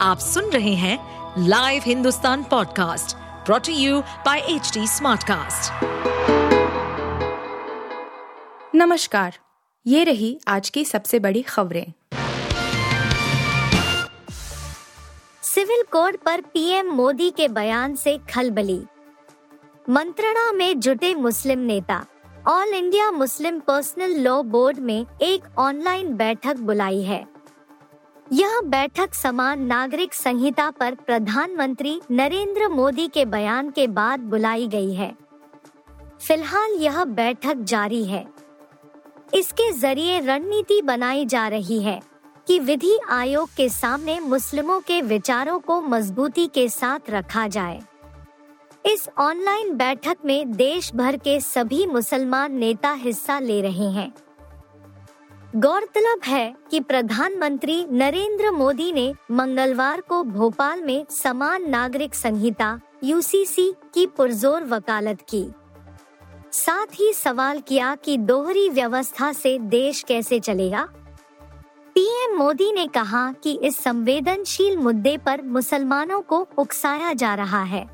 आप सुन रहे हैं live Hindustan podcast brought to you by H Smartcast. नमस्कार ये रही आज की सबसे बड़ी खबरें। सिविल कोड पर पीएम मोदी के बयान से खलबली। मंत्रणा में जुटे मुस्लिम नेता। All India Muslim personal law board में एक ऑनलाइन बैठक बुलाई है। यह बैठक समान नागरिक संहिता पर प्रधानमंत्री नरेंद्र मोदी के बयान के बाद बुलाई गई है। फ़िलहाल यह बैठक जारी है। इसके ज़रिए रणनीति बनाई जा रही है कि विधि आयोग के सामने मुस्लिमों के विचारों को मजबूती के साथ रखा जाए। इस ऑनलाइन बैठक में देश भर के सभी मुसलमान नेता हिस्सा ले रहे हैं। गौरतलब है कि प्रधानमंत्री नरेंद्र मोदी ने मंगलवार को भोपाल में समान नागरिक संहिता यूसीसी की पुरजोर वकालत की। साथ ही सवाल किया कि दोहरी व्यवस्था से देश कैसे चलेगा? पीएम मोदी ने कहा कि इस संवेदनशील मुद्दे पर मुसलमानों को उकसाया जा रहा है।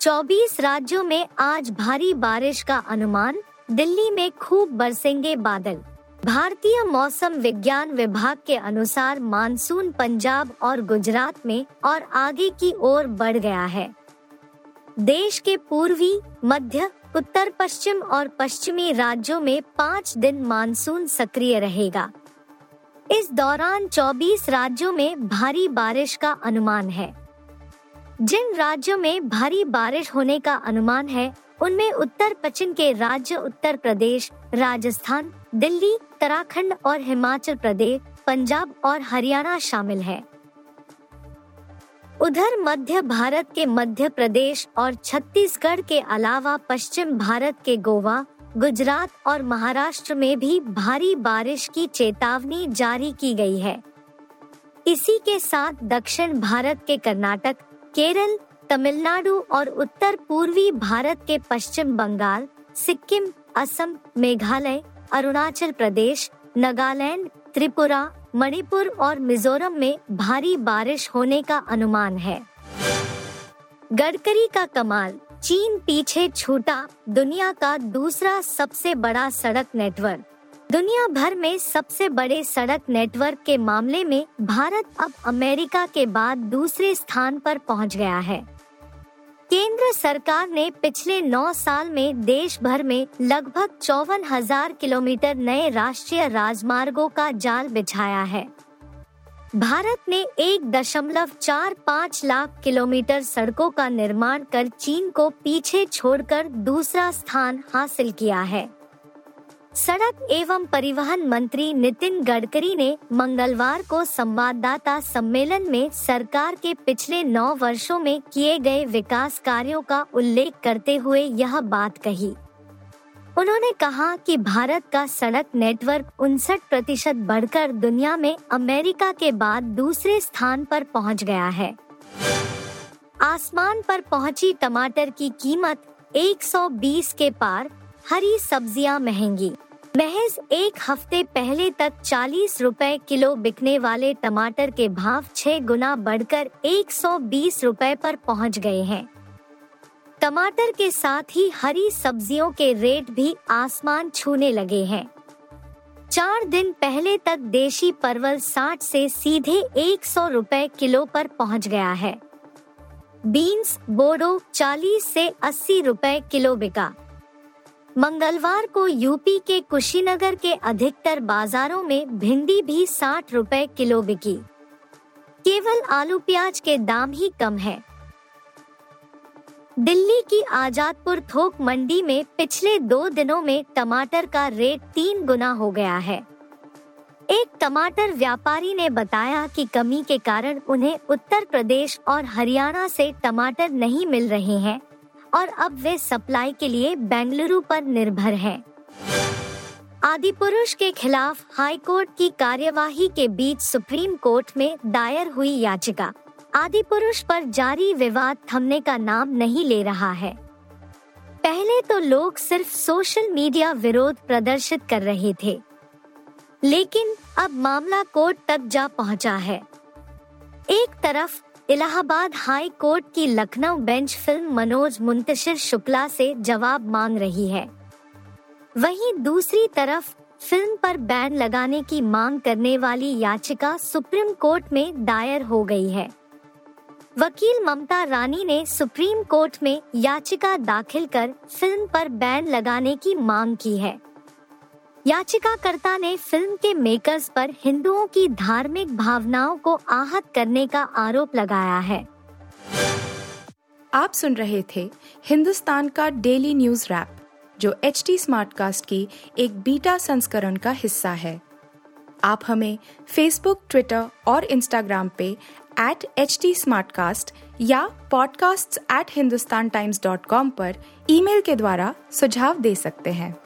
24 राज्यों में आज भारी बारिश का अनुमान, दिल्ली में खूब बरसेंगे बादल। भारतीय मौसम विज्ञान विभाग के अनुसार मानसून पंजाब और गुजरात में और आगे की ओर बढ़ गया है। देश के पूर्वी, मध्य, उत्तर, पश्चिम और पश्चिमी राज्यों में पाँच दिन मानसून सक्रिय रहेगा। इस दौरान 24 राज्यों में भारी बारिश का अनुमान है। जिन राज्यों में भारी बारिश होने का अनुमान है, उनमें उत्तर, पश्चिम के राज्य उत्तर प्रदेश, राजस्थान दिल्ली, उत्तराखंड और हिमाचल प्रदेश, पंजाब और हरियाणा शामिल है। उधर मध्य भारत के मध्य प्रदेश और छत्तीसगढ़ के अलावा पश्चिम भारत के गोवा, गुजरात और महाराष्ट्र में भी भारी बारिश की चेतावनी जारी की गई है। इसी के साथ दक्षिण भारत के कर्नाटक, केरल, तमिलनाडु और उत्तर पूर्वी भारत के पश्चिम बंगाल, सिक्किम, असम, मेघालय अरुणाचल प्रदेश, नागालैंड, त्रिपुरा, मणिपुर और मिजोरम में भारी बारिश होने का अनुमान है। गडकरी का कमाल, चीन पीछे छूटा, दुनिया का दूसरा सबसे बड़ा सड़क नेटवर्क। दुनिया भर में सबसे बड़े सड़क नेटवर्क के मामले में भारत अब अमेरिका के बाद दूसरे स्थान पर पहुँच गया है। केंद्र सरकार ने पिछले नौ साल में देश भर में लगभग चौवन हज़ार किलोमीटर नए राष्ट्रीय राजमार्गों का जाल बिछाया है। भारत ने एक दशमलव चार पाँच लाख किलोमीटर सड़कों का निर्माण कर चीन को पीछे छोड़कर दूसरा स्थान हासिल किया है। सड़क एवं परिवहन मंत्री नितिन गडकरी ने मंगलवार को संवाददाता सम्मेलन में सरकार के पिछले नौ वर्षों में किए गए विकास कार्यों का उल्लेख करते हुए यह बात कही। उन्होंने कहा कि भारत का सड़क नेटवर्क उनसठ प्रतिशत बढ़कर दुनिया में अमेरिका के बाद दूसरे स्थान पर पहुँच गया है। आसमान पर पहुँची टमाटर की कीमत 120 के पार, हरी सब्ज़ियाँ महँगी। महज एक हफ़्ते पहले तक चालीस रुपए किलो बिकने वाले टमाटर के भाव छह गुना बढ़कर 120 रुपए पर पहुँच गए हैं। टमाटर के साथ ही हरी सब्जियों के रेट भी आसमान छूने लगे हैं। चार दिन पहले तक देशी परवल 60 से सीधे 100 रुपए किलो पर पहुँच गया है। बीन्स बोडो 40 से 80 रुपए किलो बिका। मंगलवार को यूपी के कुशीनगर के अधिकतर बाजारों में भिंडी भी साठ रुपए किलो बिकी। केवल आलू प्याज के दाम ही कम है। दिल्ली की आजादपुर थोक मंडी में पिछले दो दिनों में टमाटर का रेट तीन गुना हो गया है। एक टमाटर व्यापारी ने बताया कि कमी के कारण उन्हें उत्तर प्रदेश और हरियाणा से टमाटर नहीं मिल रहे हैं। और अब वे सप्लाई के लिए बेंगलुरु पर निर्भर है। आदि पुरुष के खिलाफ हाई कोर्ट की कार्यवाही के बीच सुप्रीम कोर्ट में दायर हुई याचिका। आदि पुरुष पर जारी विवाद थमने का नाम नहीं ले रहा है। पहले तो लोग सिर्फ़ सोशल मीडिया विरोध प्रदर्शित कर रहे थे। लेकिन अब मामला कोर्ट तक जा पहुँचा है। एक तरफ़ इलाहाबाद हाई कोर्ट की लखनऊ बेंच फ़िल्म मनोज मुंतशिर शुक्ला से जवाब मांग रही है। वहीं दूसरी तरफ़, फ़िल्म पर बैन लगाने की मांग करने वाली याचिका सुप्रीम कोर्ट में दायर हो गई है। वकील ममता रानी ने सुप्रीम कोर्ट में याचिका दाखिल कर फ़िल्म पर बैन लगाने की मांग की है। याचिकाकर्ता ने फ़िल्म के मेकर्स पर हिंदुओं की धार्मिक भावनाओं को आहत करने का आरोप लगाया है। आप सुन रहे थे हिंदुस्तान का डेली न्यूज़ रैप, जो एच टी स्मार्टकास्ट की एक बीटा संस्करण का हिस्सा है। आप हमें फेसबुक ट्विटर और इंस्टाग्राम पे एट एच टी या podcasts@hindustantimes.com पर ईमेल के द्वारा सुझाव दे सकते हैं।